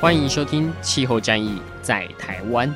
欢迎收听《气候战役在台湾》。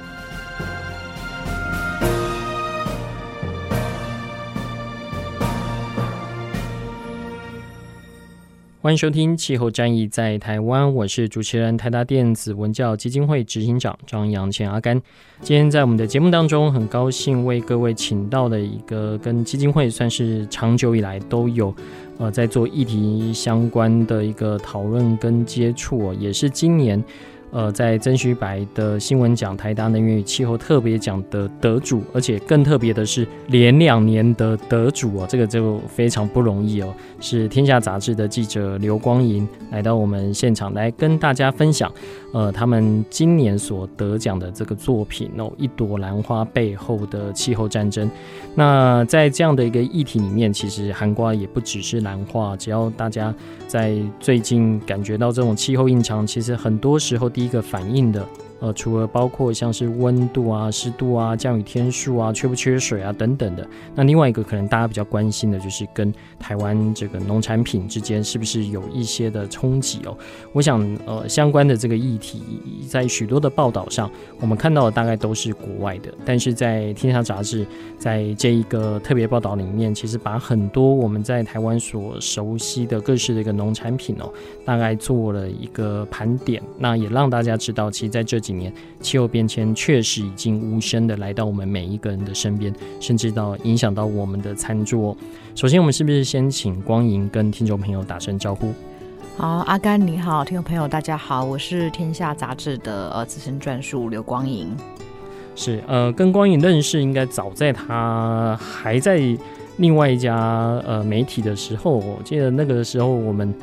欢迎收听《气候战役在台湾》，我是主持人台达电子文教基金会执行长张扬前阿甘。今天在我们的节目当中，很高兴为各位请到的一个跟基金会算是长久以来都有呃在做议题相关的一个讨论跟接触，也是今年。呃，在曾虚白的新闻奖台达能源与气候特别奖的得主，而且更特别的是连两年的得主哦，这个就非常不容易哦。是天下杂志的记者刘光银来到我们现场来跟大家分享，呃，他们今年所得奖的这个作品哦，一朵兰花背后的气候战争。那在这样的一个议题里面，其实含瓜也不只是兰花，只要大家在最近感觉到这种气候异常，其实很多时候。第一个反应的。呃，除了包括像是温度啊、湿度啊、降雨天数啊、缺不缺水啊等等的，那另外一个可能大家比较关心的就是跟台湾这个农产品之间是不是有一些的冲击哦？我想，呃，相关的这个议题在许多的报道上，我们看到的大概都是国外的，但是在《天下杂志》在这一个特别报道里面，其实把很多我们在台湾所熟悉的各式的一个农产品哦，大概做了一个盘点，那也让大家知道，其实在这几年，气候变迁确实已经无声的来到我们每一个人的身边，甚至到影响到我们的餐桌。首先，我们是不是先请光莹跟听众朋友打声招呼？好，阿甘你好，听众朋友大家好，我是天下杂志的呃资深撰述刘光莹。是呃，跟光影认识应该早在他还在另外一家呃媒体的时候，我记得那个时候我们。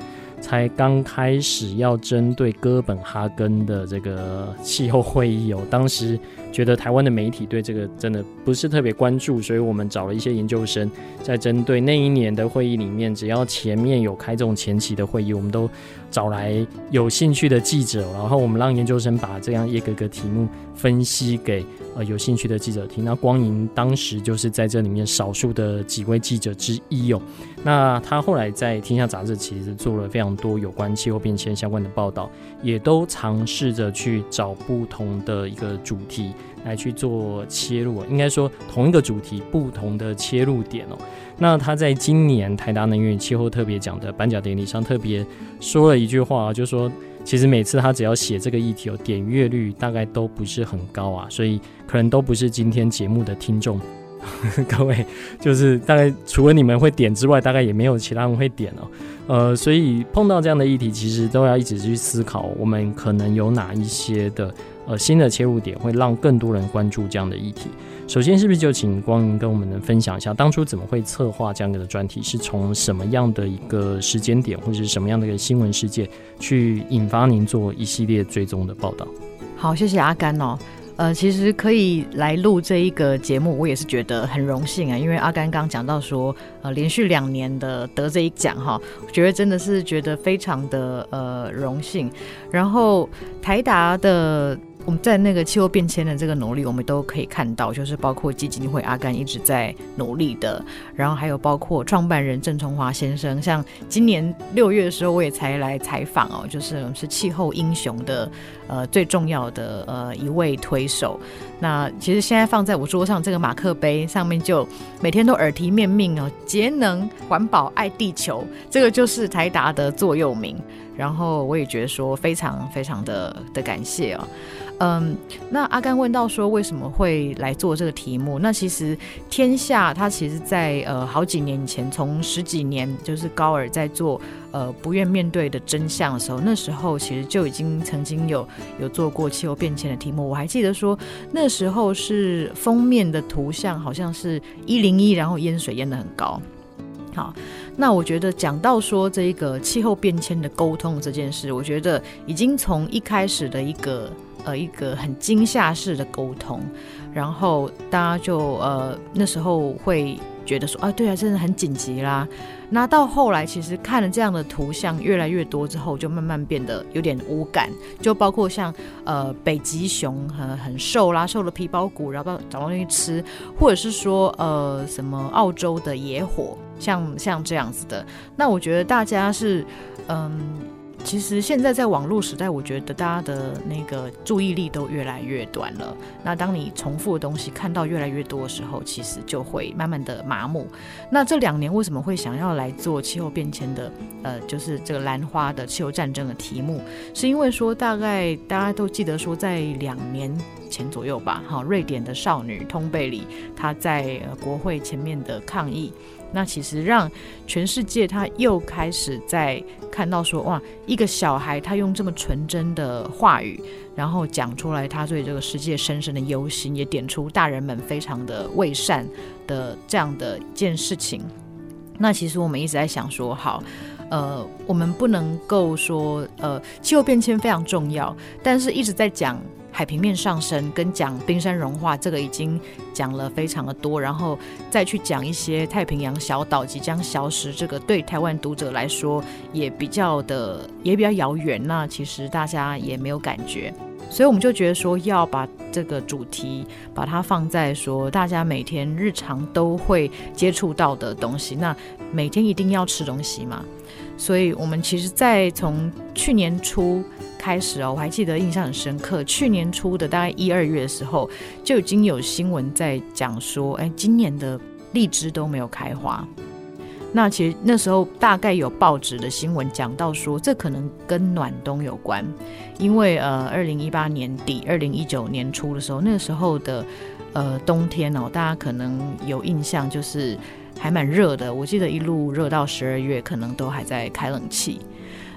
才刚开始要针对哥本哈根的这个气候会议哦，当时觉得台湾的媒体对这个真的不是特别关注，所以我们找了一些研究生，在针对那一年的会议里面，只要前面有开这种前期的会议，我们都找来有兴趣的记者，然后我们让研究生把这样一个个题目分析给呃有兴趣的记者听。那光莹当时就是在这里面少数的几位记者之一哦。那他后来在《天下杂志》其实做了非常多有关气候变迁相关的报道，也都尝试着去找不同的一个主题来去做切入。应该说，同一个主题不同的切入点哦。那他在今年台达能源与气候特别奖的颁奖典礼上特别说了一句话啊，就说其实每次他只要写这个议题哦，点阅率大概都不是很高啊，所以可能都不是今天节目的听众。各位，就是大概除了你们会点之外，大概也没有其他人会点哦。呃，所以碰到这样的议题，其实都要一直去思考，我们可能有哪一些的呃新的切入点，会让更多人关注这样的议题。首先，是不是就请光银跟我们能分享一下，当初怎么会策划这样的专题？是从什么样的一个时间点，或者是什么样的一个新闻事件，去引发您做一系列追踪的报道？好，谢谢阿甘哦。呃，其实可以来录这一个节目，我也是觉得很荣幸啊。因为阿甘刚讲到说，呃，连续两年的得这一奖哈，我觉得真的是觉得非常的呃荣幸。然后台达的。我们在那个气候变迁的这个努力，我们都可以看到，就是包括基金会阿甘一直在努力的，然后还有包括创办人郑崇华先生，像今年六月的时候，我也才来采访哦，就是是气候英雄的呃最重要的呃一位推手。那其实现在放在我桌上这个马克杯上面，就每天都耳提面命哦，节能、环保、爱地球，这个就是台达的座右铭。然后我也觉得说非常非常的的感谢哦。嗯，那阿甘问到说为什么会来做这个题目？那其实天下它其实在呃好几年以前，从十几年就是高尔在做呃不愿面对的真相的时候，那时候其实就已经曾经有有做过气候变迁的题目。我还记得说那时候是封面的图像好像是一零一，然后淹水淹得很高。好，那我觉得讲到说这一个气候变迁的沟通这件事，我觉得已经从一开始的一个呃一个很惊吓式的沟通，然后大家就呃那时候会觉得说啊，对啊，真的很紧急啦。那到后来，其实看了这样的图像越来越多之后，就慢慢变得有点无感。就包括像呃北极熊很很瘦啦，瘦的皮包骨，然后找东西吃，或者是说呃什么澳洲的野火，像像这样子的。那我觉得大家是嗯。其实现在在网络时代，我觉得大家的那个注意力都越来越短了。那当你重复的东西看到越来越多的时候，其实就会慢慢的麻木。那这两年为什么会想要来做气候变迁的？呃，就是这个兰花的气候战争的题目，是因为说大概大家都记得说，在两年前左右吧，哈，瑞典的少女通贝里她在国会前面的抗议。那其实让全世界他又开始在看到说，哇，一个小孩他用这么纯真的话语，然后讲出来他对这个世界深深的忧心，也点出大人们非常的伪善的这样的一件事情。那其实我们一直在想说，好，呃，我们不能够说，呃，气候变迁非常重要，但是一直在讲。海平面上升跟讲冰山融化，这个已经讲了非常的多，然后再去讲一些太平洋小岛即将消失，这个对台湾读者来说也比较的也比较遥远，那其实大家也没有感觉，所以我们就觉得说要把这个主题把它放在说大家每天日常都会接触到的东西，那每天一定要吃东西嘛，所以我们其实，在从去年初。开始哦，我还记得印象很深刻。去年初的大概一二月的时候，就已经有新闻在讲说，哎，今年的荔枝都没有开花。那其实那时候大概有报纸的新闻讲到说，这可能跟暖冬有关，因为呃，二零一八年底、二零一九年初的时候，那个时候的呃冬天哦，大家可能有印象，就是还蛮热的。我记得一路热到十二月，可能都还在开冷气。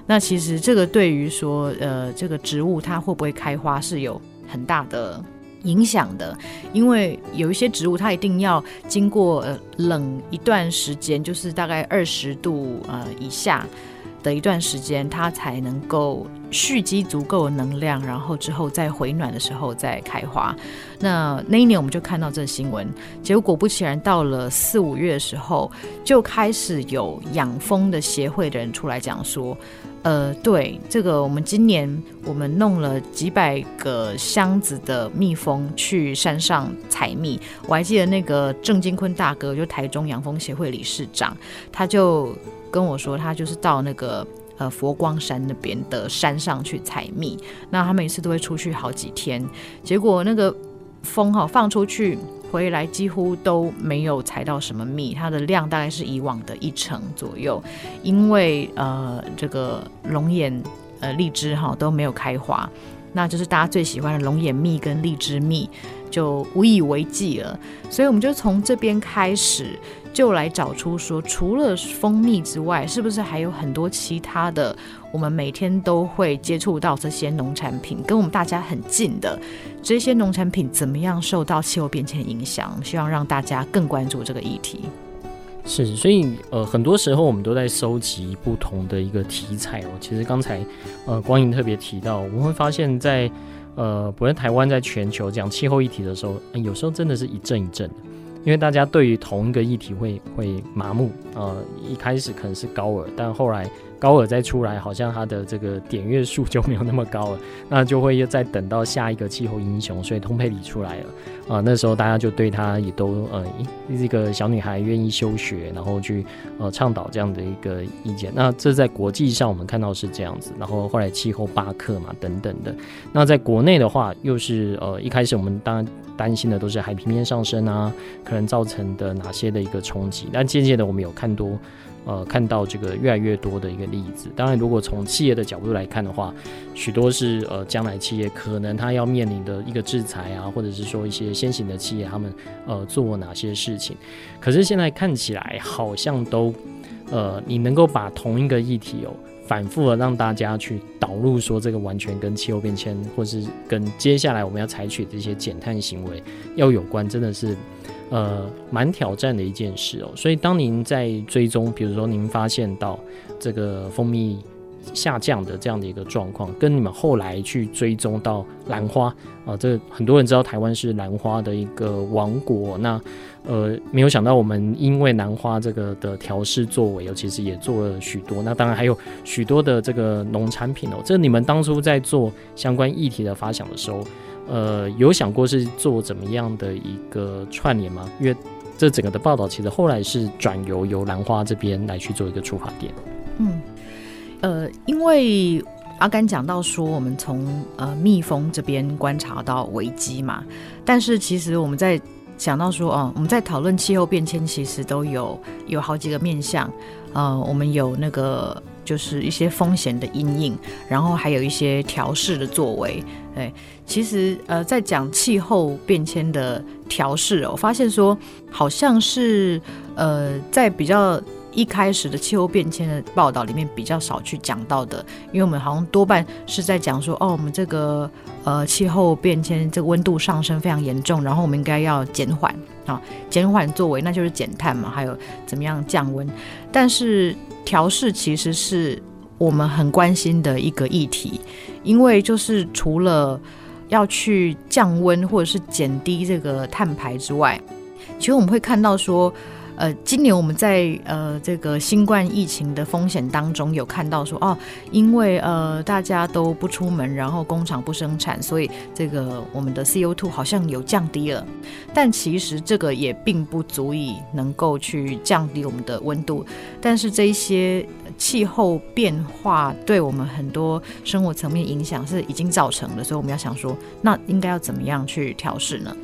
那其实这个对于说，呃，这个植物它会不会开花是有很大的影响的，因为有一些植物它一定要经过呃冷一段时间，就是大概二十度呃以下的一段时间，它才能够蓄积足够的能量，然后之后再回暖的时候再开花。那那一年我们就看到这新闻，结果果不其然，到了四五月的时候，就开始有养蜂的协会的人出来讲说。呃，对，这个我们今年我们弄了几百个箱子的蜜蜂去山上采蜜。我还记得那个郑金坤大哥，就台中养蜂协会理事长，他就跟我说，他就是到那个呃佛光山那边的山上去采蜜。那他每次都会出去好几天，结果那个蜂哈放出去。回来几乎都没有采到什么蜜，它的量大概是以往的一成左右，因为呃这个龙眼呃荔枝哈都没有开花，那就是大家最喜欢的龙眼蜜跟荔枝蜜就无以为继了，所以我们就从这边开始。就来找出说，除了蜂蜜之外，是不是还有很多其他的？我们每天都会接触到这些农产品，跟我们大家很近的这些农产品，怎么样受到气候变迁影响？希望让大家更关注这个议题。是，所以呃，很多时候我们都在收集不同的一个题材哦。其实刚才呃，光影特别提到，我们会发现在，呃，不论台湾在全球讲气候议题的时候，有时候真的是一阵一阵的。因为大家对于同一个议题会会麻木，呃，一开始可能是高尔，但后来高尔再出来，好像他的这个点阅数就没有那么高了，那就会又再等到下一个气候英雄，所以通佩里出来了，啊、那时候大家就对他也都呃，一个小女孩愿意休学，然后去呃倡导这样的一个意见，那这在国际上我们看到是这样子，然后后来气候巴克嘛等等的，那在国内的话又是呃一开始我们当然。担心的都是海平面上升啊，可能造成的哪些的一个冲击。但渐渐的，我们有看多，呃，看到这个越来越多的一个例子。当然，如果从企业的角度来看的话，许多是呃，将来企业可能它要面临的一个制裁啊，或者是说一些先行的企业他们呃做哪些事情。可是现在看起来好像都，呃，你能够把同一个议题哦。反复的让大家去导入说这个完全跟气候变迁，或是跟接下来我们要采取这些减碳行为要有关，真的是呃蛮挑战的一件事哦。所以当您在追踪，比如说您发现到这个蜂蜜。下降的这样的一个状况，跟你们后来去追踪到兰花啊，这很多人知道台湾是兰花的一个王国，那呃没有想到我们因为兰花这个的调试作为，其实也做了许多，那当然还有许多的这个农产品哦。这你们当初在做相关议题的发想的时候，呃有想过是做怎么样的一个串联吗？因为这整个的报道其实后来是转由由兰花这边来去做一个出发点，嗯。呃，因为阿甘讲到说，我们从呃蜜蜂这边观察到危机嘛，但是其实我们在想到说，哦，我们在讨论气候变迁，其实都有有好几个面向，呃，我们有那个就是一些风险的阴影，然后还有一些调试的作为。对，其实呃，在讲气候变迁的调试，我发现说，好像是呃在比较。一开始的气候变迁的报道里面比较少去讲到的，因为我们好像多半是在讲说，哦，我们这个呃气候变迁，这个温度上升非常严重，然后我们应该要减缓减缓作为那就是减碳嘛，还有怎么样降温。但是调试其实是我们很关心的一个议题，因为就是除了要去降温或者是减低这个碳排之外，其实我们会看到说。呃，今年我们在呃这个新冠疫情的风险当中有看到说哦，因为呃大家都不出门，然后工厂不生产，所以这个我们的 CO2 好像有降低了。但其实这个也并不足以能够去降低我们的温度。但是这一些气候变化对我们很多生活层面影响是已经造成的，所以我们要想说，那应该要怎么样去调试呢？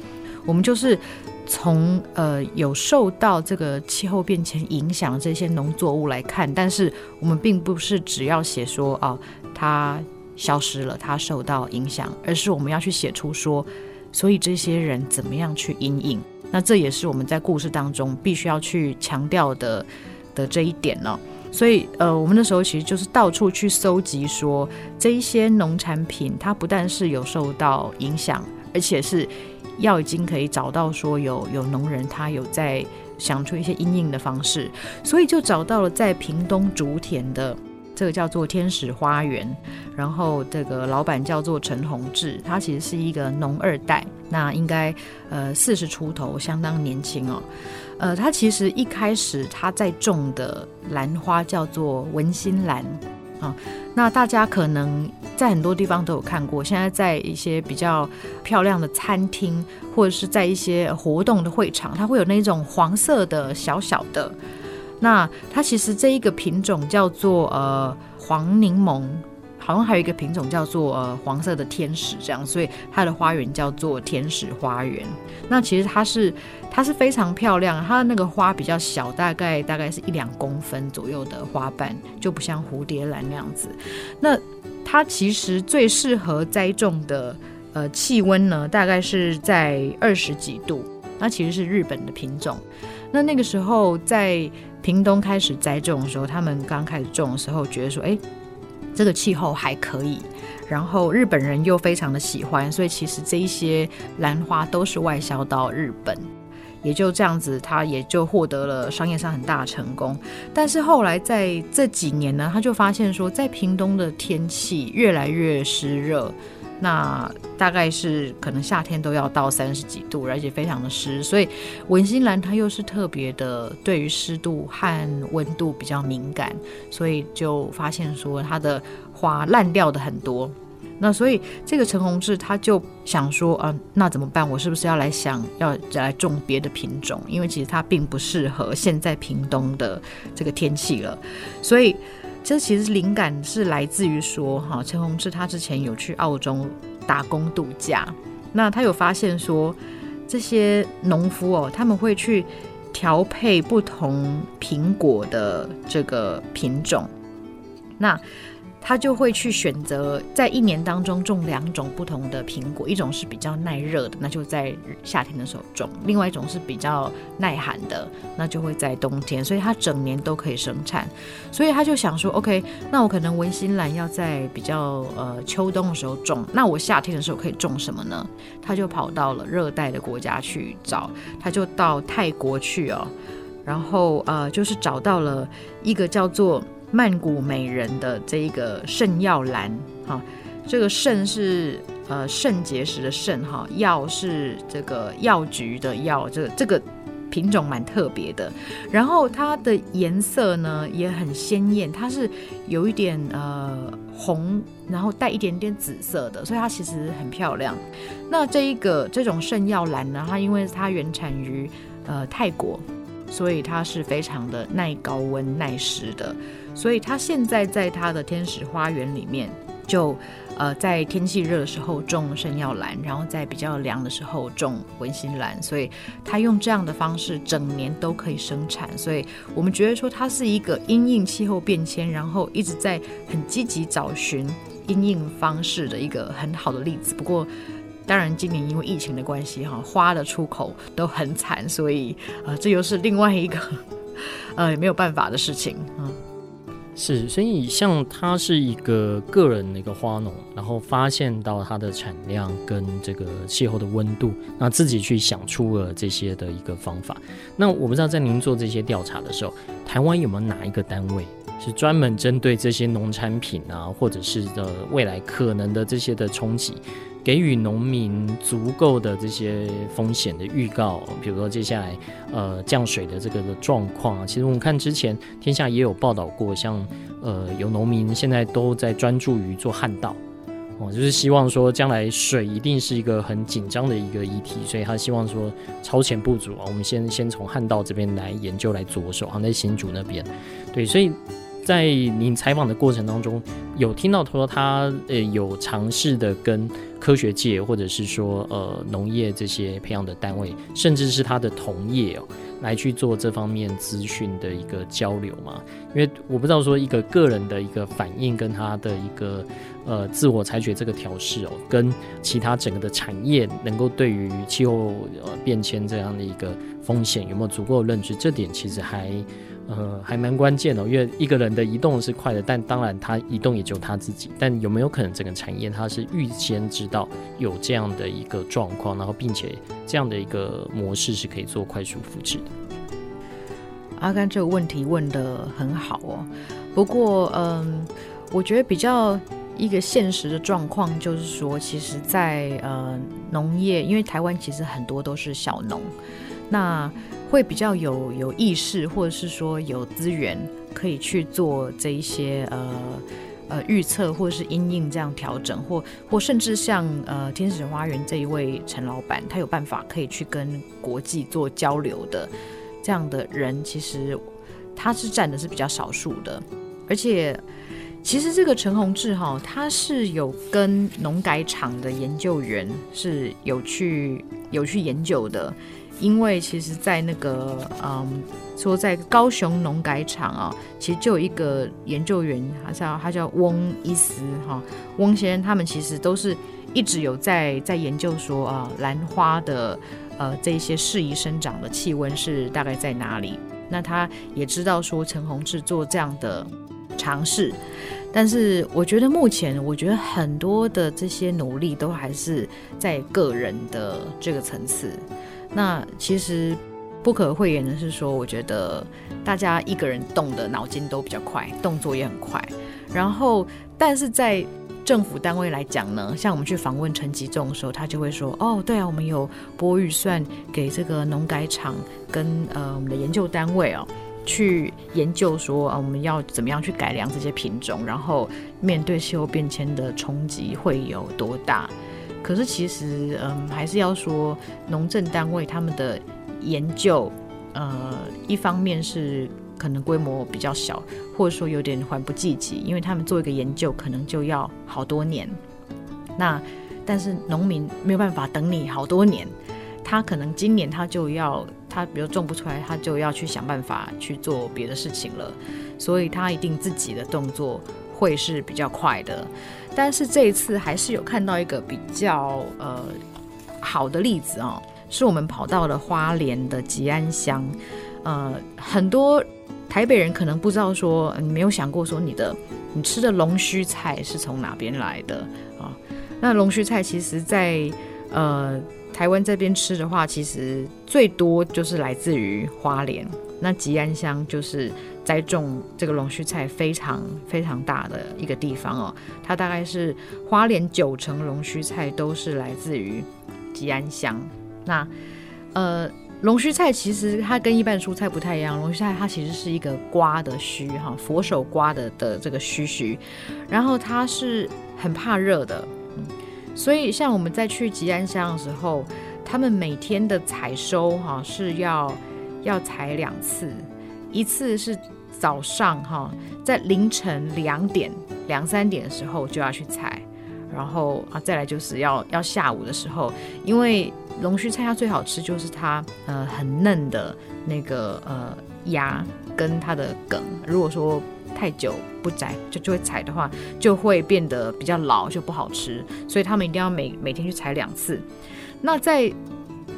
我们就是。从呃有受到这个气候变迁影响这些农作物来看，但是我们并不是只要写说啊它消失了，它受到影响，而是我们要去写出说，所以这些人怎么样去因应。那这也是我们在故事当中必须要去强调的的这一点呢。所以呃，我们那时候其实就是到处去搜集说，这一些农产品它不但是有受到影响，而且是。药已经可以找到说有有农人他有在想出一些因应的方式，所以就找到了在屏东竹田的这个叫做天使花园，然后这个老板叫做陈宏志，他其实是一个农二代，那应该呃四十出头，相当年轻哦。呃，他其实一开始他在种的兰花叫做文心兰。啊，那大家可能在很多地方都有看过。现在在一些比较漂亮的餐厅，或者是在一些活动的会场，它会有那种黄色的小小的。那它其实这一个品种叫做呃黄柠檬。好像还有一个品种叫做呃黄色的天使，这样，所以它的花园叫做天使花园。那其实它是它是非常漂亮，它的那个花比较小，大概大概是一两公分左右的花瓣，就不像蝴蝶兰那样子。那它其实最适合栽种的呃气温呢，大概是在二十几度。那其实是日本的品种。那那个时候在屏东开始栽种的时候，他们刚开始种的时候觉得说，哎。这个气候还可以，然后日本人又非常的喜欢，所以其实这一些兰花都是外销到日本，也就这样子，他也就获得了商业上很大的成功。但是后来在这几年呢，他就发现说，在屏东的天气越来越湿热。那大概是可能夏天都要到三十几度，而且非常的湿，所以文心兰它又是特别的对于湿度和温度比较敏感，所以就发现说它的花烂掉的很多。那所以这个陈宏志他就想说，啊，那怎么办？我是不是要来想要来种别的品种？因为其实它并不适合现在屏东的这个天气了，所以。这其实灵感是来自于说，哈，陈宏志他之前有去澳洲打工度假，那他有发现说，这些农夫哦，他们会去调配不同苹果的这个品种，那他就会去选择在一年当中种两种不同的苹果，一种是比较耐热的，那就在夏天的时候种；另外一种是比较耐寒的，那就会在冬天，所以他整年都可以生产。所以他就想说，OK，那我可能文心兰要在比较呃秋冬的时候种，那我夏天的时候可以种什么呢？他就跑到了热带的国家去找，他就到泰国去哦。然后呃，就是找到了一个叫做曼谷美人的这一个圣药兰哈，这个圣是呃肾结石的肾哈，药是这个药局的药，这个这个品种蛮特别的。然后它的颜色呢也很鲜艳，它是有一点呃红，然后带一点点紫色的，所以它其实很漂亮。那这一个这种圣药兰呢，它因为它原产于呃泰国。所以它是非常的耐高温耐湿的，所以他现在在他的天使花园里面，就呃在天气热的时候种圣药兰，然后在比较凉的时候种文心兰，所以他用这样的方式整年都可以生产，所以我们觉得说它是一个因应气候变迁，然后一直在很积极找寻因应方式的一个很好的例子。不过。当然，今年因为疫情的关系，哈，花的出口都很惨，所以，呃，这又是另外一个，呃，也没有办法的事情，嗯，是，所以像他是一个个人的一个花农，然后发现到它的产量跟这个气候的温度，那自己去想出了这些的一个方法。那我不知道在您做这些调查的时候，台湾有没有哪一个单位是专门针对这些农产品啊，或者是的未来可能的这些的冲击？给予农民足够的这些风险的预告，比如说接下来呃降水的这个的状况，其实我们看之前天下也有报道过，像呃有农民现在都在专注于做旱稻，哦，就是希望说将来水一定是一个很紧张的一个议题，所以他希望说超前部署啊，我们先先从旱稻这边来研究来着手，好像在新竹那边，对，所以。在您采访的过程当中，有听到说他呃有尝试的跟科学界或者是说呃农业这些培养的单位，甚至是他的同业哦，来去做这方面资讯的一个交流嘛？因为我不知道说一个个人的一个反应跟他的一个呃自我采取这个调试哦，跟其他整个的产业能够对于气候呃变迁这样的一个风险有没有足够的认知，这点其实还。呃，还蛮关键的，因为一个人的移动是快的，但当然他移动也就他自己。但有没有可能整个产业它是预先知道有这样的一个状况，然后并且这样的一个模式是可以做快速复制的？阿甘这个问题问得很好哦。不过，嗯，我觉得比较一个现实的状况就是说，其实，在呃农业，因为台湾其实很多都是小农，那。会比较有有意识，或者是说有资源可以去做这一些呃呃预测，或者是因应这样调整，或或甚至像呃天使花园这一位陈老板，他有办法可以去跟国际做交流的这样的人，其实他是占的是比较少数的。而且其实这个陈宏志哈，他是有跟农改场的研究员是有去有去研究的。因为其实，在那个嗯，说在高雄农改场啊，其实就有一个研究员，他叫他叫翁伊斯哈，翁先生他们其实都是一直有在在研究说啊，兰花的呃这些适宜生长的气温是大概在哪里？那他也知道说陈宏志做这样的尝试，但是我觉得目前我觉得很多的这些努力都还是在个人的这个层次。那其实不可讳言的是说，我觉得大家一个人动的脑筋都比较快，动作也很快。然后，但是在政府单位来讲呢，像我们去访问陈吉仲的时候，他就会说：“哦，对啊，我们有拨预算给这个农改场跟呃我们的研究单位哦，去研究说啊，我们要怎么样去改良这些品种，然后面对气候变迁的冲击会有多大。”可是其实，嗯，还是要说，农政单位他们的研究，呃，一方面是可能规模比较小，或者说有点缓不济急，因为他们做一个研究可能就要好多年。那但是农民没有办法等你好多年，他可能今年他就要，他比如种不出来，他就要去想办法去做别的事情了，所以他一定自己的动作会是比较快的。但是这一次还是有看到一个比较呃好的例子哦，是我们跑到了花莲的吉安乡，呃，很多台北人可能不知道说，你没有想过说你的你吃的龙须菜是从哪边来的啊？那龙须菜其实在呃。台湾这边吃的话，其实最多就是来自于花莲。那吉安乡就是栽种这个龙须菜非常非常大的一个地方哦。它大概是花莲九成龙须菜都是来自于吉安乡。那呃，龙须菜其实它跟一般蔬菜不太一样，龙须菜它其实是一个瓜的须哈，佛手瓜的的这个须须，然后它是很怕热的。所以，像我们在去吉安乡的时候，他们每天的采收哈是要要采两次，一次是早上哈，在凌晨两点两三点的时候就要去采，然后啊再来就是要要下午的时候，因为龙须菜它最好吃就是它呃很嫩的那个呃芽跟它的梗，如果说。太久不摘就就会采的话，就会变得比较老，就不好吃。所以他们一定要每每天去采两次。那在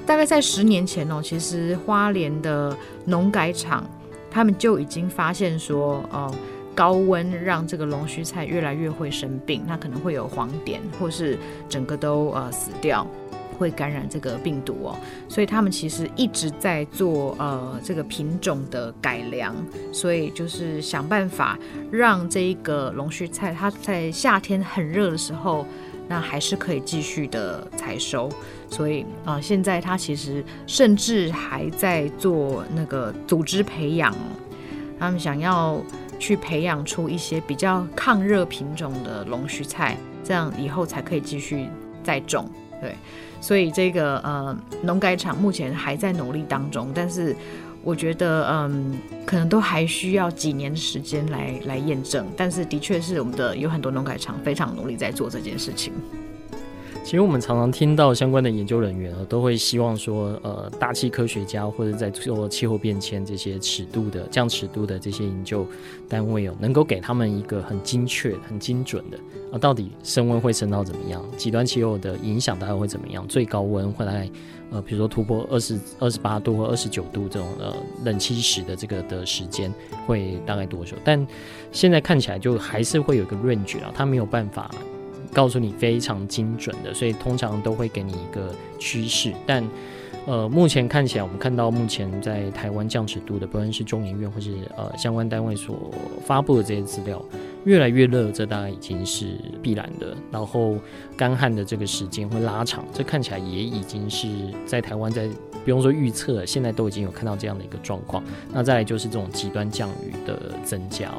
大概在十年前哦，其实花莲的农改场他们就已经发现说，哦、高温让这个龙须菜越来越会生病，它可能会有黄点，或是整个都呃死掉。会感染这个病毒哦，所以他们其实一直在做呃这个品种的改良，所以就是想办法让这一个龙须菜它在夏天很热的时候，那还是可以继续的采收。所以啊、现在它其实甚至还在做那个组织培养，他们想要去培养出一些比较抗热品种的龙须菜，这样以后才可以继续再种。对。所以这个呃农改场目前还在努力当中，但是我觉得嗯可能都还需要几年的时间来来验证，但是的确是我们的有很多农改场非常努力在做这件事情。其实我们常常听到相关的研究人员啊，都会希望说，呃，大气科学家或者在做气候变迁这些尺度的降尺度的这些研究单位哦，能够给他们一个很精确、很精准的啊，到底升温会升到怎么样，极端气候的影响大概会怎么样，最高温会来呃，比如说突破二十二十八度或二十九度这种呃冷气时的这个的时间会大概多久？但现在看起来就还是会有个 range 啊，它没有办法。告诉你非常精准的，所以通常都会给你一个趋势。但呃，目前看起来，我们看到目前在台湾降尺度的，不论是中研院或是呃相关单位所发布的这些资料，越来越热，这大概已经是必然的。然后干旱的这个时间会拉长，这看起来也已经是在台湾在不用说预测，现在都已经有看到这样的一个状况。那再来就是这种极端降雨的增加。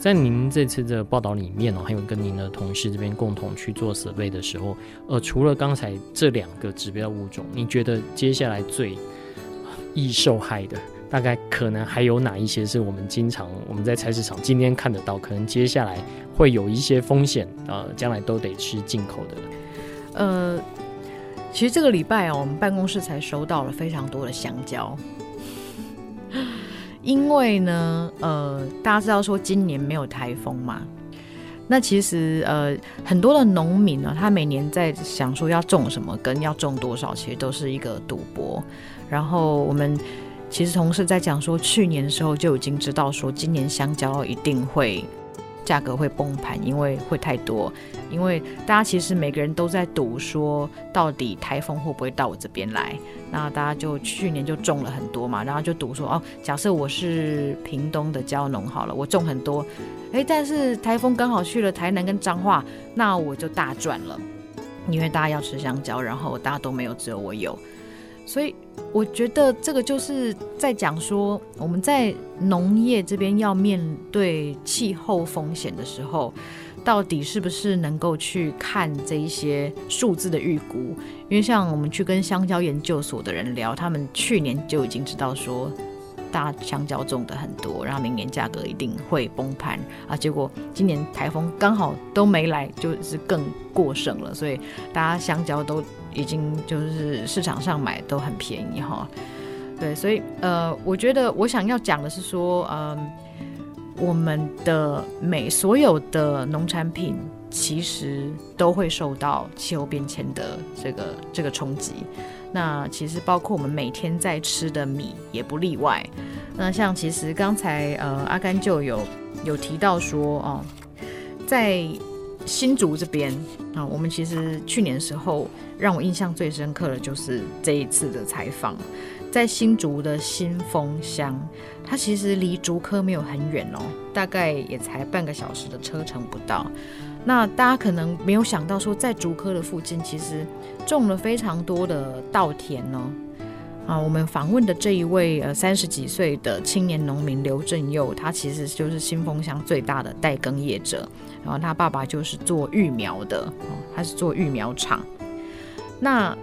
在您这次的报道里面哦，还有跟您的同事这边共同去做设备的时候，呃，除了刚才这两个指标物种，你觉得接下来最易受害的，大概可能还有哪一些是我们经常我们在菜市场今天看得到，可能接下来会有一些风险，呃，将来都得吃进口的？呃，其实这个礼拜啊，我们办公室才收到了非常多的香蕉。因为呢，呃，大家知道说今年没有台风嘛，那其实呃很多的农民呢，他每年在想说要种什么，根要种多少，其实都是一个赌博。然后我们其实同事在讲说，去年的时候就已经知道说，今年香蕉一定会。价格会崩盘，因为会太多。因为大家其实每个人都在赌，说到底台风会不会到我这边来？那大家就去年就种了很多嘛，然后就赌说哦，假设我是屏东的蕉农好了，我种很多，诶，但是台风刚好去了台南跟彰化，那我就大赚了，因为大家要吃香蕉，然后大家都没有，只有我有。所以我觉得这个就是在讲说，我们在农业这边要面对气候风险的时候，到底是不是能够去看这一些数字的预估？因为像我们去跟香蕉研究所的人聊，他们去年就已经知道说，大香蕉种的很多，然后明年价格一定会崩盘啊。结果今年台风刚好都没来，就是更过剩了，所以大家香蕉都。已经就是市场上买都很便宜哈，对，所以呃，我觉得我想要讲的是说，嗯、我们的每所有的农产品其实都会受到气候变迁的这个这个冲击。那其实包括我们每天在吃的米也不例外。那像其实刚才呃阿甘就有有提到说哦，在新竹这边啊，我们其实去年时候让我印象最深刻的就是这一次的采访，在新竹的新丰乡，它其实离竹科没有很远哦，大概也才半个小时的车程不到。那大家可能没有想到说，在竹科的附近其实种了非常多的稻田哦。啊，我们访问的这一位呃三十几岁的青年农民刘正佑，他其实就是新丰乡最大的代耕业者。然后他爸爸就是做育苗的，哦，他是做育苗场。那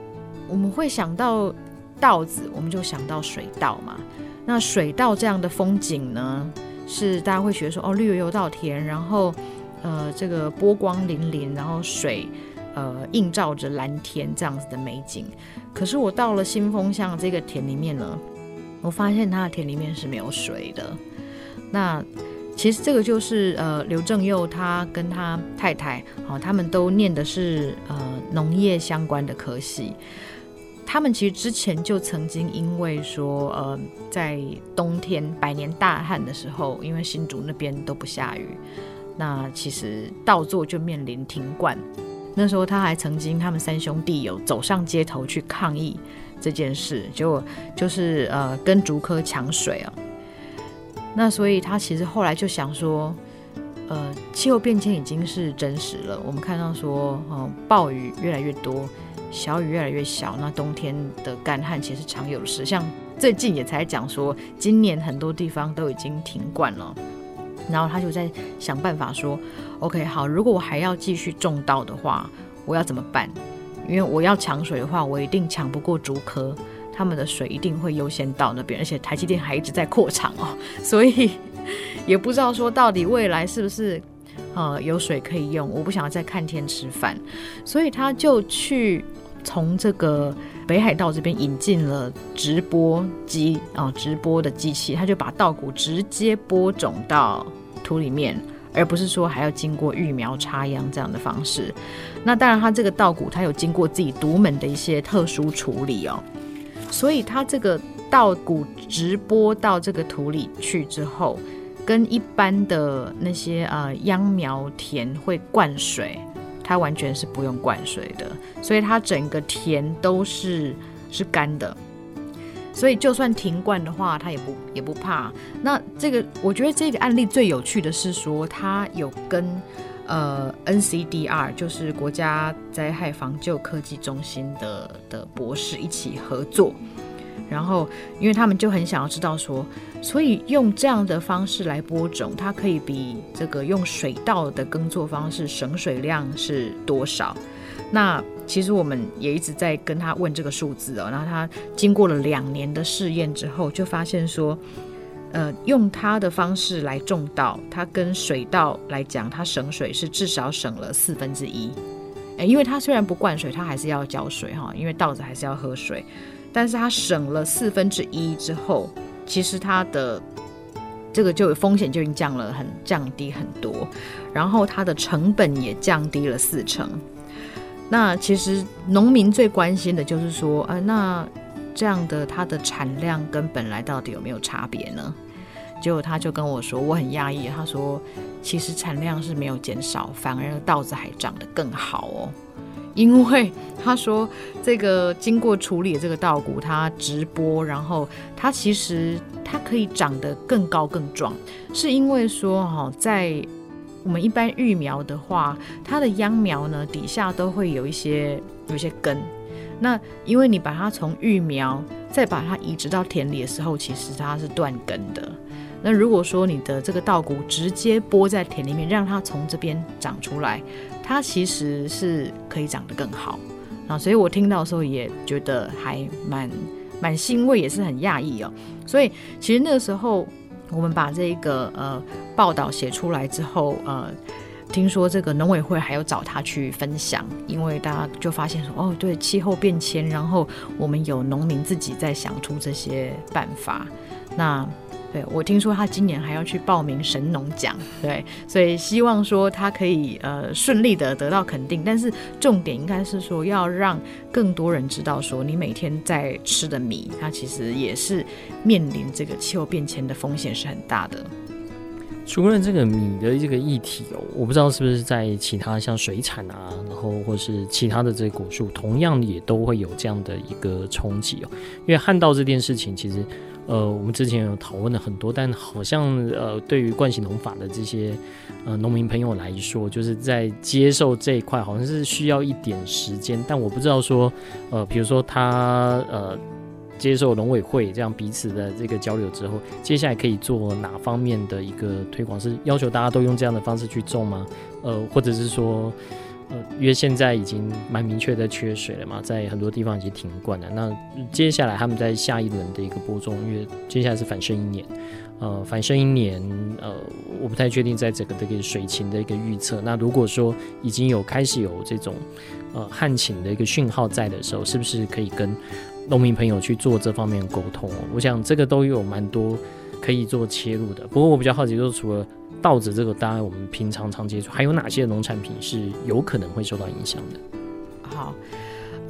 我们会想到稻子，我们就想到水稻嘛。那水稻这样的风景呢，是大家会觉得说哦，绿油油稻田，然后呃这个波光粼粼，然后水呃映照着蓝天这样子的美景。可是我到了新丰乡这个田里面呢，我发现他的田里面是没有水的。那其实这个就是呃刘正佑他跟他太太好，他们都念的是呃农业相关的科系。他们其实之前就曾经因为说呃在冬天百年大旱的时候，因为新竹那边都不下雨，那其实稻作就面临停灌。那时候他还曾经，他们三兄弟有走上街头去抗议这件事，就就是呃跟竹科抢水啊。那所以他其实后来就想说，呃气候变迁已经是真实了，我们看到说，哦、呃、暴雨越来越多，小雨越来越小，那冬天的干旱其实常有的事。像最近也才讲说，今年很多地方都已经停灌了。然后他就在想办法说：“OK，好，如果我还要继续种稻的话，我要怎么办？因为我要抢水的话，我一定抢不过竹科，他们的水一定会优先到那边，而且台积电还一直在扩厂哦，所以 也不知道说到底未来是不是呃有水可以用。我不想要再看天吃饭，所以他就去从这个北海道这边引进了直播机啊，直播的机器，他就把稻谷直接播种到。”土里面，而不是说还要经过育苗插秧这样的方式。那当然，它这个稻谷它有经过自己独门的一些特殊处理哦，所以它这个稻谷直播到这个土里去之后，跟一般的那些呃秧苗田会灌水，它完全是不用灌水的，所以它整个田都是是干的。所以就算停灌的话，他也不也不怕。那这个我觉得这个案例最有趣的是说，他有跟呃 NCDR，就是国家灾害防救科技中心的的博士一起合作。然后，因为他们就很想要知道说，所以用这样的方式来播种，它可以比这个用水稻的耕作方式省水量是多少？那其实我们也一直在跟他问这个数字哦，然后他经过了两年的试验之后，就发现说，呃，用他的方式来种稻，他跟水稻来讲，他省水是至少省了四分之一。诶，因为他虽然不灌水，他还是要浇水哈，因为稻子还是要喝水，但是他省了四分之一之后，其实他的这个就风险就已经降了很降低很多，然后他的成本也降低了四成。那其实农民最关心的就是说，啊，那这样的它的产量跟本来到底有没有差别呢？结果他就跟我说，我很讶异，他说其实产量是没有减少，反而稻子还长得更好哦。因为他说这个经过处理的这个稻谷，它直播，然后它其实它可以长得更高更壮，是因为说哈在。我们一般育苗的话，它的秧苗呢底下都会有一些有一些根。那因为你把它从育苗再把它移植到田里的时候，其实它是断根的。那如果说你的这个稻谷直接播在田里面，让它从这边长出来，它其实是可以长得更好啊。所以我听到的时候也觉得还蛮蛮欣慰，也是很讶异哦。所以其实那个时候。我们把这个呃报道写出来之后，呃，听说这个农委会还有找他去分享，因为大家就发现说，哦，对，气候变迁，然后我们有农民自己在想出这些办法，那我听说他今年还要去报名神农奖，对，所以希望说他可以呃顺利的得到肯定。但是重点应该是说要让更多人知道说，你每天在吃的米，它其实也是面临这个气候变迁的风险是很大的。除了这个米的这个议题哦，我不知道是不是在其他像水产啊，然后或是其他的这个果树，同样也都会有这样的一个冲击哦。因为旱稻这件事情，其实呃，我们之前有讨论了很多，但好像呃，对于惯行农法的这些呃农民朋友来说，就是在接受这一块，好像是需要一点时间。但我不知道说呃，比如说他呃。接受农委会这样彼此的这个交流之后，接下来可以做哪方面的一个推广？是要求大家都用这样的方式去种吗？呃，或者是说，呃，因为现在已经蛮明确的缺水了嘛，在很多地方已经停灌了。那接下来他们在下一轮的一个播种，因为接下来是反生一年，呃，反生一年，呃，我不太确定在整个这个水情的一个预测。那如果说已经有开始有这种呃旱情的一个讯号在的时候，是不是可以跟农民朋友去做这方面沟通，我想这个都有蛮多可以做切入的。不过我比较好奇，就是除了稻子这个，当然我们平常常接触，还有哪些农产品是有可能会受到影响的？好，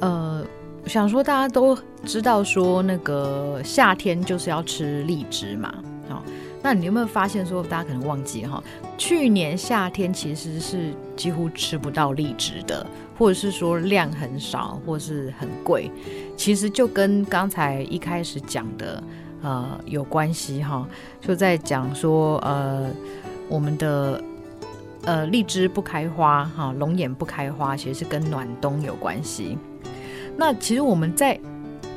呃，想说大家都知道说那个夏天就是要吃荔枝嘛，好，那你有没有发现说大家可能忘记哈，去年夏天其实是几乎吃不到荔枝的。或者是说量很少，或是很贵，其实就跟刚才一开始讲的呃有关系哈，就在讲说呃我们的呃荔枝不开花哈，龙眼不开花，其实是跟暖冬有关系。那其实我们在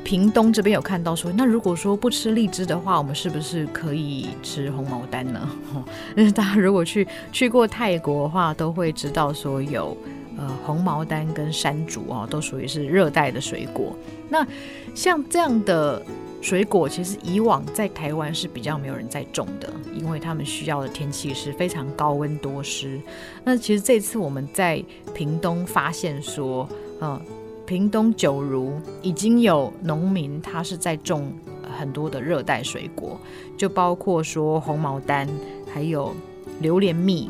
屏东这边有看到说，那如果说不吃荔枝的话，我们是不是可以吃红毛丹呢？大家如果去去过泰国的话，都会知道说有。呃，红毛丹跟山竹哦，都属于是热带的水果。那像这样的水果，其实以往在台湾是比较没有人在种的，因为他们需要的天气是非常高温多湿。那其实这次我们在屏东发现说，呃，屏东九如已经有农民他是在种很多的热带水果，就包括说红毛丹，还有榴莲蜜。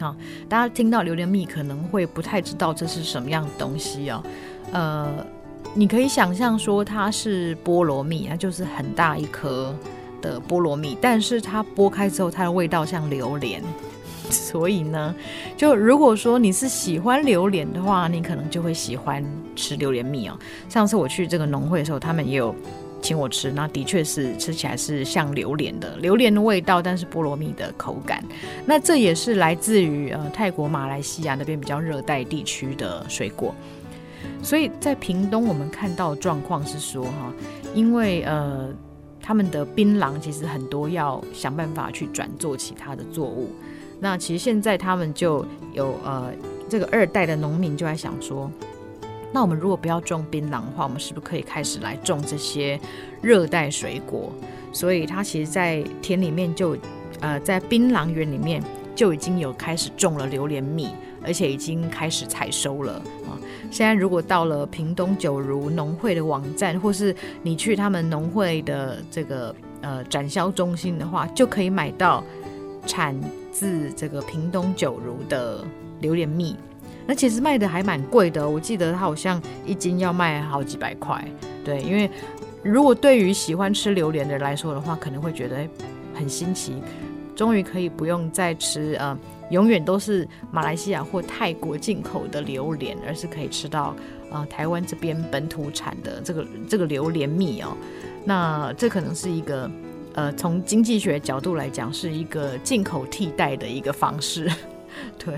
好，大家听到榴莲蜜可能会不太知道这是什么样的东西哦。呃，你可以想象说它是菠萝蜜，它就是很大一颗的菠萝蜜，但是它剥开之后，它的味道像榴莲。所以呢，就如果说你是喜欢榴莲的话，你可能就会喜欢吃榴莲蜜哦。上次我去这个农会的时候，他们也有。请我吃，那的确是吃起来是像榴莲的榴莲的味道，但是菠萝蜜的口感。那这也是来自于呃泰国、马来西亚那边比较热带地区的水果。所以在屏东，我们看到状况是说哈，因为呃他们的槟榔其实很多要想办法去转做其他的作物。那其实现在他们就有呃这个二代的农民就在想说。那我们如果不要种槟榔的话，我们是不是可以开始来种这些热带水果？所以他其实，在田里面就，呃，在槟榔园里面就已经有开始种了榴莲蜜，而且已经开始采收了啊。现在如果到了屏东九如农会的网站，或是你去他们农会的这个呃展销中心的话，就可以买到产自这个屏东九如的榴莲蜜。那其实卖的还蛮贵的，我记得它好像一斤要卖好几百块。对，因为如果对于喜欢吃榴莲的人来说的话，可能会觉得很新奇，终于可以不用再吃呃，永远都是马来西亚或泰国进口的榴莲，而是可以吃到呃台湾这边本土产的这个这个榴莲蜜哦。那这可能是一个呃从经济学角度来讲，是一个进口替代的一个方式，对。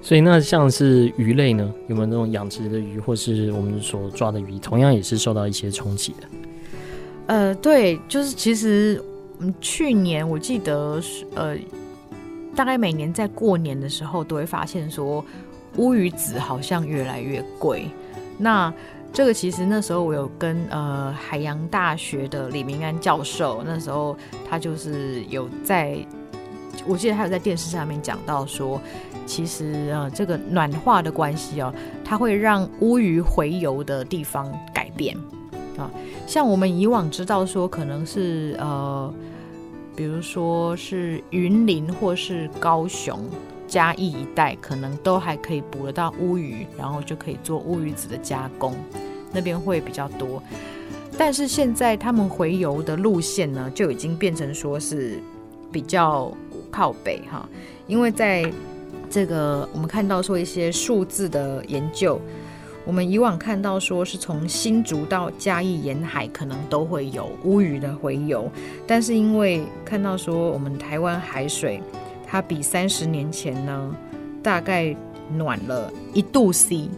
所以那像是鱼类呢，有没有那种养殖的鱼，或是我们所抓的鱼，同样也是受到一些冲击的？呃，对，就是其实嗯，去年我记得呃，大概每年在过年的时候都会发现说乌鱼子好像越来越贵。那这个其实那时候我有跟呃海洋大学的李明安教授，那时候他就是有在，我记得他有在电视上面讲到说。其实啊，这个暖化的关系哦，它会让乌鱼回游的地方改变啊。像我们以往知道说，可能是呃比如说是云林或是高雄、嘉义一带，可能都还可以捕得到乌鱼，然后就可以做乌鱼子的加工，那边会比较多。但是现在他们回游的路线呢，就已经变成说是比较靠北哈，因为在这个我们看到说一些数字的研究，我们以往看到说是从新竹到嘉义沿海可能都会有乌鱼的洄游，但是因为看到说我们台湾海水它比三十年前呢大概暖了一度 C。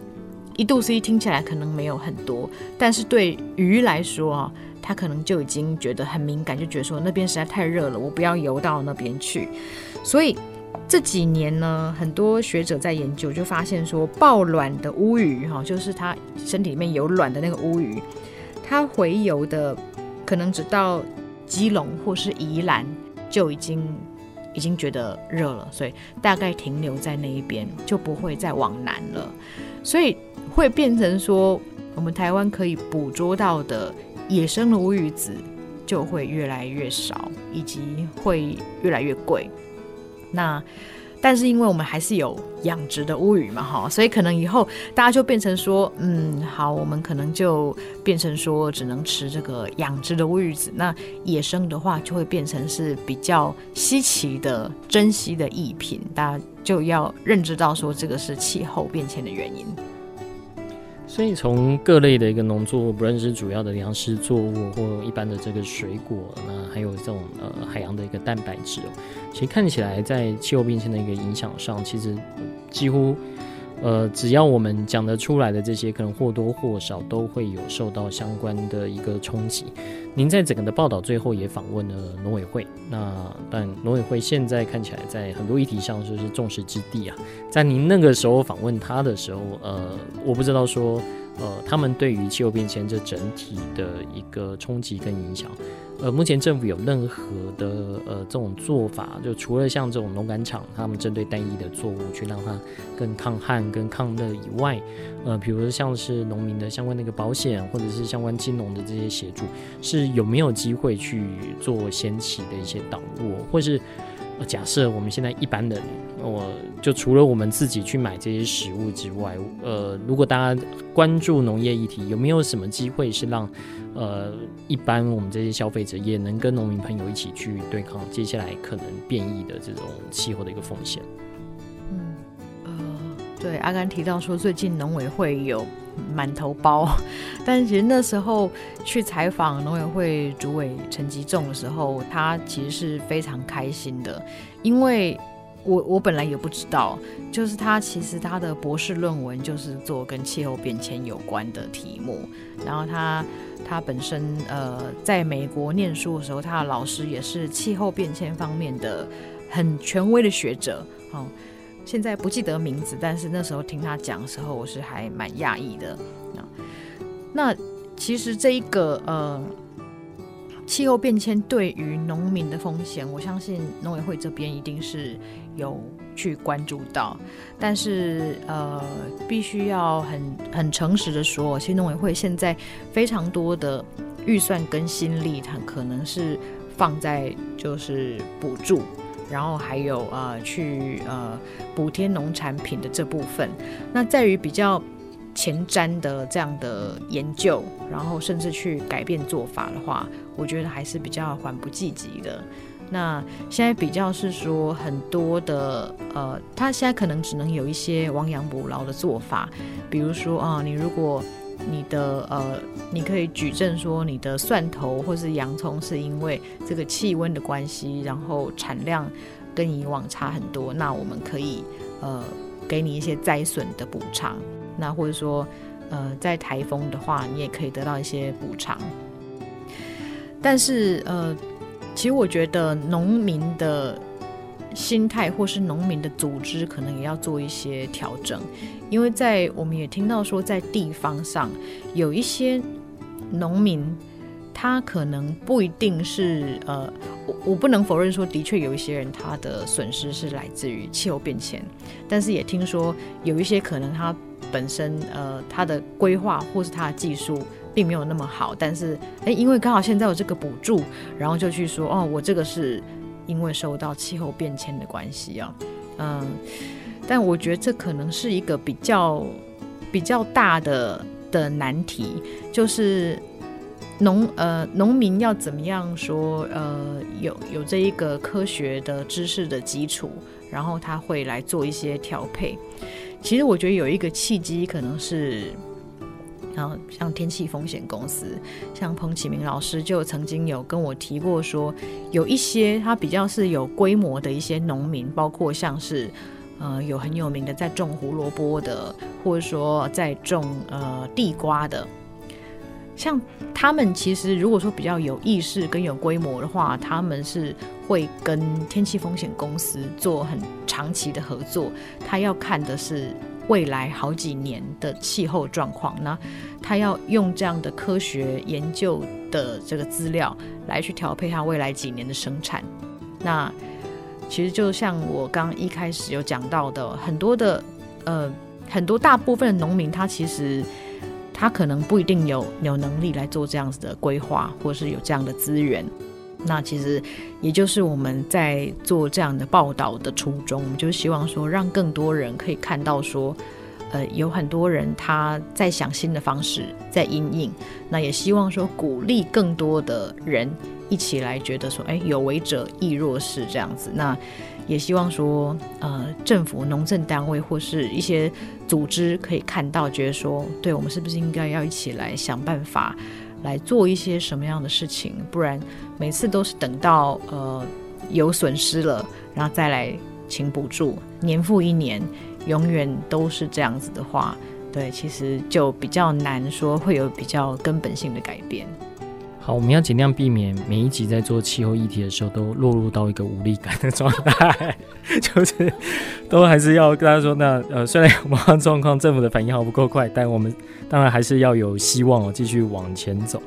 一度 C 听起来可能没有很多，但是对鱼来说啊，它可能就已经觉得很敏感，就觉得说那边实在太热了，我不要游到那边去。所以这几年呢，很多学者在研究，就发现说抱卵的乌鱼哈，就是它身体里面有卵的那个乌鱼，它洄游的可能只到基隆或是宜兰就已经已经觉得热了，所以大概停留在那一边，就不会再往南了。所以。会变成说，我们台湾可以捕捉到的野生的乌鱼子就会越来越少，以及会越来越贵。那但是因为我们还是有养殖的乌鱼嘛，哈，所以可能以后大家就变成说，嗯，好，我们可能就变成说只能吃这个养殖的乌鱼子。那野生的话就会变成是比较稀奇的、珍稀的异品，大家就要认知到说这个是气候变迁的原因。所以从各类的一个农作物，不论是主要的粮食作物，或一般的这个水果，那还有这种呃海洋的一个蛋白质哦，其实看起来在气候变迁的一个影响上，其实几乎。呃，只要我们讲得出来的这些，可能或多或少都会有受到相关的一个冲击。您在整个的报道最后也访问了农委会，那但农委会现在看起来在很多议题上就是众矢之的啊。在您那个时候访问他的时候，呃，我不知道说。呃，他们对于气候变迁这整体的一个冲击跟影响，呃，目前政府有任何的呃这种做法，就除了像这种农改场，他们针对单一的作物去让它更抗旱、更抗热以外，呃，比如说像是农民的相关的一个保险，或者是相关金融的这些协助，是有没有机会去做先期的一些导入，或是？假设我们现在一般人，我就除了我们自己去买这些食物之外，呃，如果大家关注农业议题，有没有什么机会是让呃一般我们这些消费者也能跟农民朋友一起去对抗接下来可能变异的这种气候的一个风险？嗯，呃，对，阿甘提到说最近农委会有。满头包，但其实那时候去采访农委会主委陈吉仲的时候，他其实是非常开心的，因为我我本来也不知道，就是他其实他的博士论文就是做跟气候变迁有关的题目，然后他他本身呃在美国念书的时候，他的老师也是气候变迁方面的很权威的学者，哦。现在不记得名字，但是那时候听他讲的时候，我是还蛮讶异的。那其实这一个呃气候变迁对于农民的风险，我相信农委会这边一定是有去关注到。但是呃，必须要很很诚实的说，其实农委会现在非常多的预算跟心力，它可能是放在就是补助。然后还有呃，去呃补贴农产品的这部分，那在于比较前瞻的这样的研究，然后甚至去改变做法的话，我觉得还是比较缓不济急的。那现在比较是说很多的呃，他现在可能只能有一些亡羊补牢的做法，比如说啊、你如果你的呃，你可以举证说你的蒜头或是洋葱是因为这个气温的关系，然后产量跟以往差很多，那我们可以呃给你一些灾损的补偿。那或者说呃在台风的话，你也可以得到一些补偿。但是呃，其实我觉得农民的。心态或是农民的组织，可能也要做一些调整，因为在我们也听到说，在地方上有一些农民，他可能不一定是呃，我我不能否认说，的确有一些人他的损失是来自于气候变迁，但是也听说有一些可能他本身呃他的规划或是他的技术并没有那么好，但是诶，因为刚好现在有这个补助，然后就去说哦，我这个是因为受到气候变迁的关系啊，嗯，但我觉得这可能是一个比较比较大的的难题，就是农呃农民要怎么样说呃有有这一个科学的知识的基础，然后他会来做一些调配。其实我觉得有一个契机可能是。然后像天气风险公司，像彭启明老师就曾经有跟我提过说，有一些他比较是有规模的一些农民，包括像是呃有很有名的在种胡萝卜的，或者说在种呃地瓜的，像他们其实如果说比较有意识跟有规模的话，他们是会跟天气风险公司做很长期的合作，他要看的是。未来好几年的气候状况，那他要用这样的科学研究的这个资料来去调配他未来几年的生产。那其实就像我刚一开始有讲到的，很多的呃很多大部分的农民，他其实他可能不一定有有能力来做这样子的规划，或是有这样的资源。那其实也就是我们在做这样的报道的初衷，我们就希望说，让更多人可以看到说，呃，有很多人他在想新的方式，在因应。那也希望说，鼓励更多的人一起来觉得说，哎，有为者亦若是这样子。那也希望说，呃，政府、农政单位或是一些组织可以看到，觉得说，对，我们是不是应该要一起来想办法。来做一些什么样的事情，不然每次都是等到呃有损失了，然后再来请补助，年复一年，永远都是这样子的话，对，其实就比较难说会有比较根本性的改变。好，我们要尽量避免每一集在做气候议题的时候都落入到一个无力感的状态，就是都还是要跟大家说，那呃虽然有某样状况，政府的反应好不够快，但我们当然还是要有希望哦，继续往前走。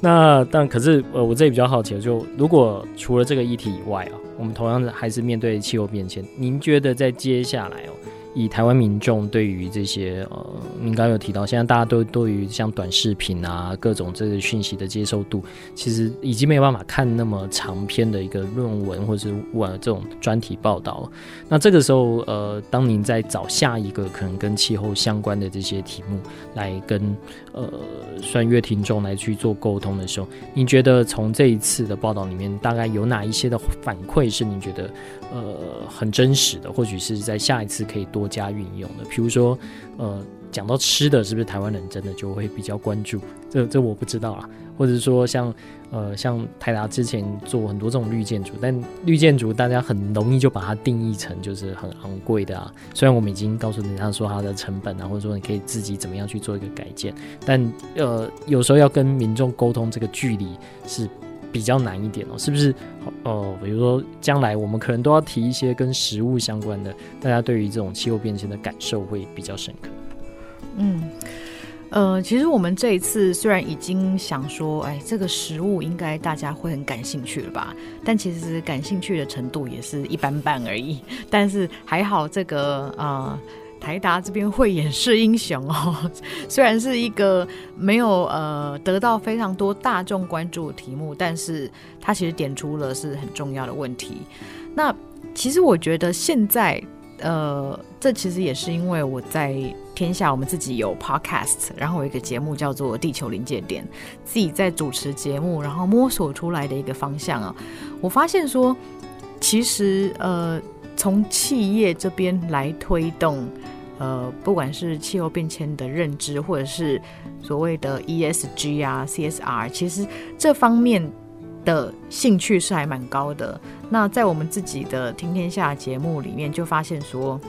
那但可是呃我这里比较好奇的就，如果除了这个议题以外啊，我们同样的还是面对气候变迁，您觉得在接下来哦？以台湾民众对于这些呃，您刚有提到，现在大家都对于像短视频啊，各种这个讯息的接受度，其实已经没有办法看那么长篇的一个论文或者是这种专题报道了。那这个时候，呃，当您在找下一个可能跟气候相关的这些题目来跟呃，算阅听众来去做沟通的时候，您觉得从这一次的报道里面，大概有哪一些的反馈是您觉得呃很真实的，或许是在下一次可以多多加运用的，比如说，呃，讲到吃的，是不是台湾人真的就会比较关注？这这我不知道啊。或者说，像呃，像台达之前做很多这种绿建筑，但绿建筑大家很容易就把它定义成就是很昂贵的啊。虽然我们已经告诉人家说它的成本啊，或者说你可以自己怎么样去做一个改建，但呃，有时候要跟民众沟通这个距离是。比较难一点哦，是不是？哦、比如说将来我们可能都要提一些跟食物相关的，大家对于这种气候变迁的感受会比较深刻。嗯，呃，其实我们这一次虽然已经想说，哎，这个食物应该大家会很感兴趣了吧？但其实感兴趣的程度也是一般般而已。但是还好，这个啊。台达这边会演示英雄哦，虽然是一个没有呃得到非常多大众关注的题目，但是它其实点出了是很重要的问题。那其实我觉得现在呃，这其实也是因为我在天下我们自己有 podcast，然后有一个节目叫做《地球临界点》，自己在主持节目，然后摸索出来的一个方向啊。我发现说，其实呃，从企业这边来推动。呃，不管是气候变迁的认知，或者是所谓的 ESG 啊、CSR，其实这方面的兴趣是还蛮高的。那在我们自己的听天下节目里面，就发现说，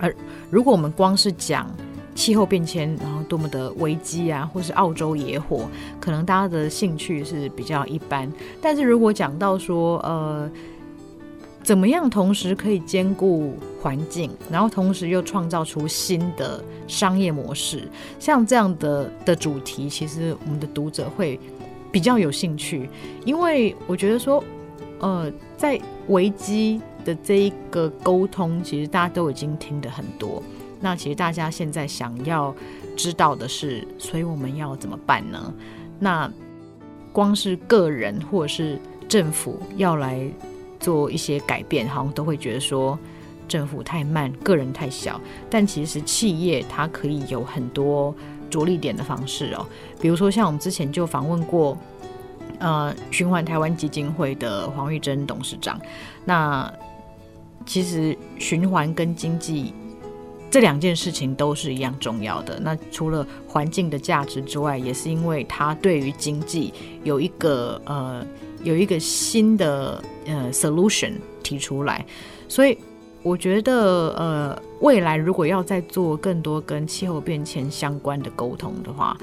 呃，如果我们光是讲气候变迁，然后多么的危机啊，或是澳洲野火，可能大家的兴趣是比较一般。但是如果讲到说，呃，怎么样？同时可以兼顾环境，然后同时又创造出新的商业模式，像这样的的主题，其实我们的读者会比较有兴趣，因为我觉得说，呃，在危机的这一个沟通，其实大家都已经听得很多。那其实大家现在想要知道的是，所以我们要怎么办呢？那光是个人或者是政府要来做一些改变，好像都会觉得说政府太慢，个人太小。但其实企业它可以有很多着力点的方式哦，比如说像我们之前就访问过，呃，循环台湾基金会的黄玉珍董事长。那其实循环跟经济这两件事情都是一样重要的。那除了环境的价值之外，也是因为它对于经济有一个呃有一个新的呃 solution 提出来，所以我觉得呃未来如果要再做更多跟气候变迁相关的沟通的话，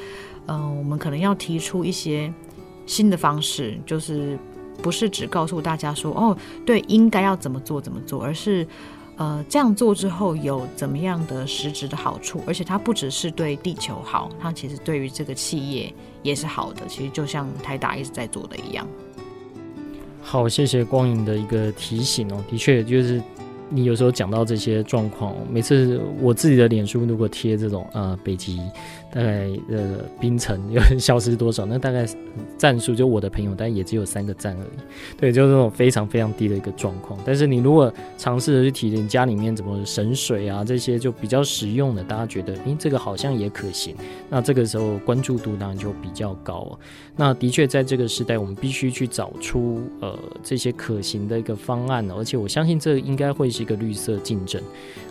嗯、呃，我们可能要提出一些新的方式，就是不是只告诉大家说哦对应该要怎么做怎么做，而是。呃，这样做之后有怎么样的实质的好处？而且它不只是对地球好，它其实对于这个企业也是好的。其实就像台达一直在做的一样。好，谢谢光影的一个提醒哦。的确，就是你有时候讲到这些状况，每次我自己的脸书如果贴这种呃北极。大概呃冰层又 消失多少？那大概赞数就我的朋友，但也只有三个赞而已。对，就是那种非常非常低的一个状况。但是你如果尝试着去体验家里面怎么省水啊，这些就比较实用的，大家觉得诶、这个好像也可行。那这个时候关注度当然就比较高哦。那的确在这个时代，我们必须去找出呃这些可行的一个方案，而且我相信这应该会是一个绿色竞争。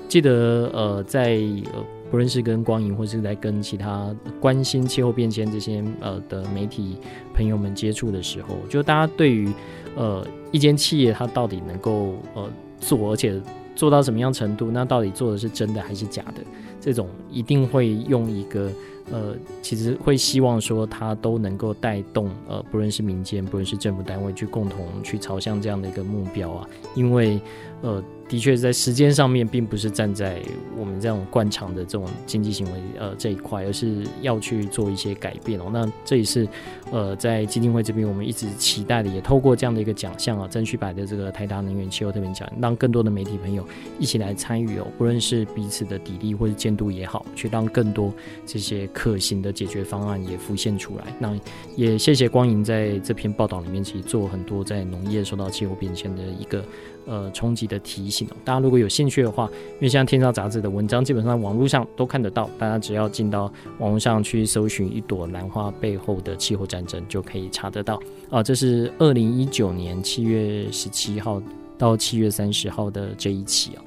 记得呃在呃。不论是跟光影，或是在跟其他关心气候变迁这些呃的媒体朋友们接触的时候，就大家对于呃一间企业它到底能够呃做，而且做到什么样程度，那到底做的是真的还是假的，这种一定会用一个呃，其实会希望说它都能够带动呃，不论是民间，不论是政府单位，去共同去朝向这样的一个目标啊，因为呃。的确，在时间上面，并不是站在我们这种惯常的这种经济行为呃这一块，而是要去做一些改变哦。那这也是呃在基金会这边，我们一直期待的，也透过这样的一个奖项啊，争取摆的这个台达能源气候特别奖，让更多的媒体朋友一起来参与哦。不论是彼此的砥砺或者监督也好，去让更多这些可行的解决方案也浮现出来。那也谢谢光影在这篇报道里面，其实做很多在农业受到气候变迁的一个。呃，冲击的提醒，大家如果有兴趣的话，因为像《天造杂志》的文章，基本上网络上都看得到，大家只要进到网络上去搜寻“一朵兰花背后的气候战争”，就可以查得到。啊、这是二零一九年七月十七号到七月三十号的这一期啊。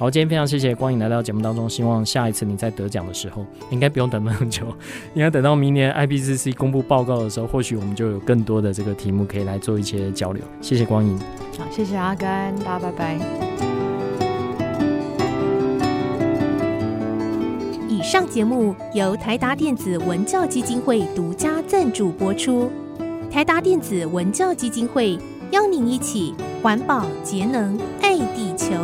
好，今天非常谢谢光影来到节目当中。希望下一次你在得奖的时候，应该不用等那么久，应该等到明年 IPCC 公布报告的时候，或许我们就有更多的这个题目可以来做一些交流。谢谢光影，好，谢谢阿甘，大家拜拜。以上节目由台达电子文教基金会独家赞助播出。台达电子文教基金会邀您一起环保节能爱地球。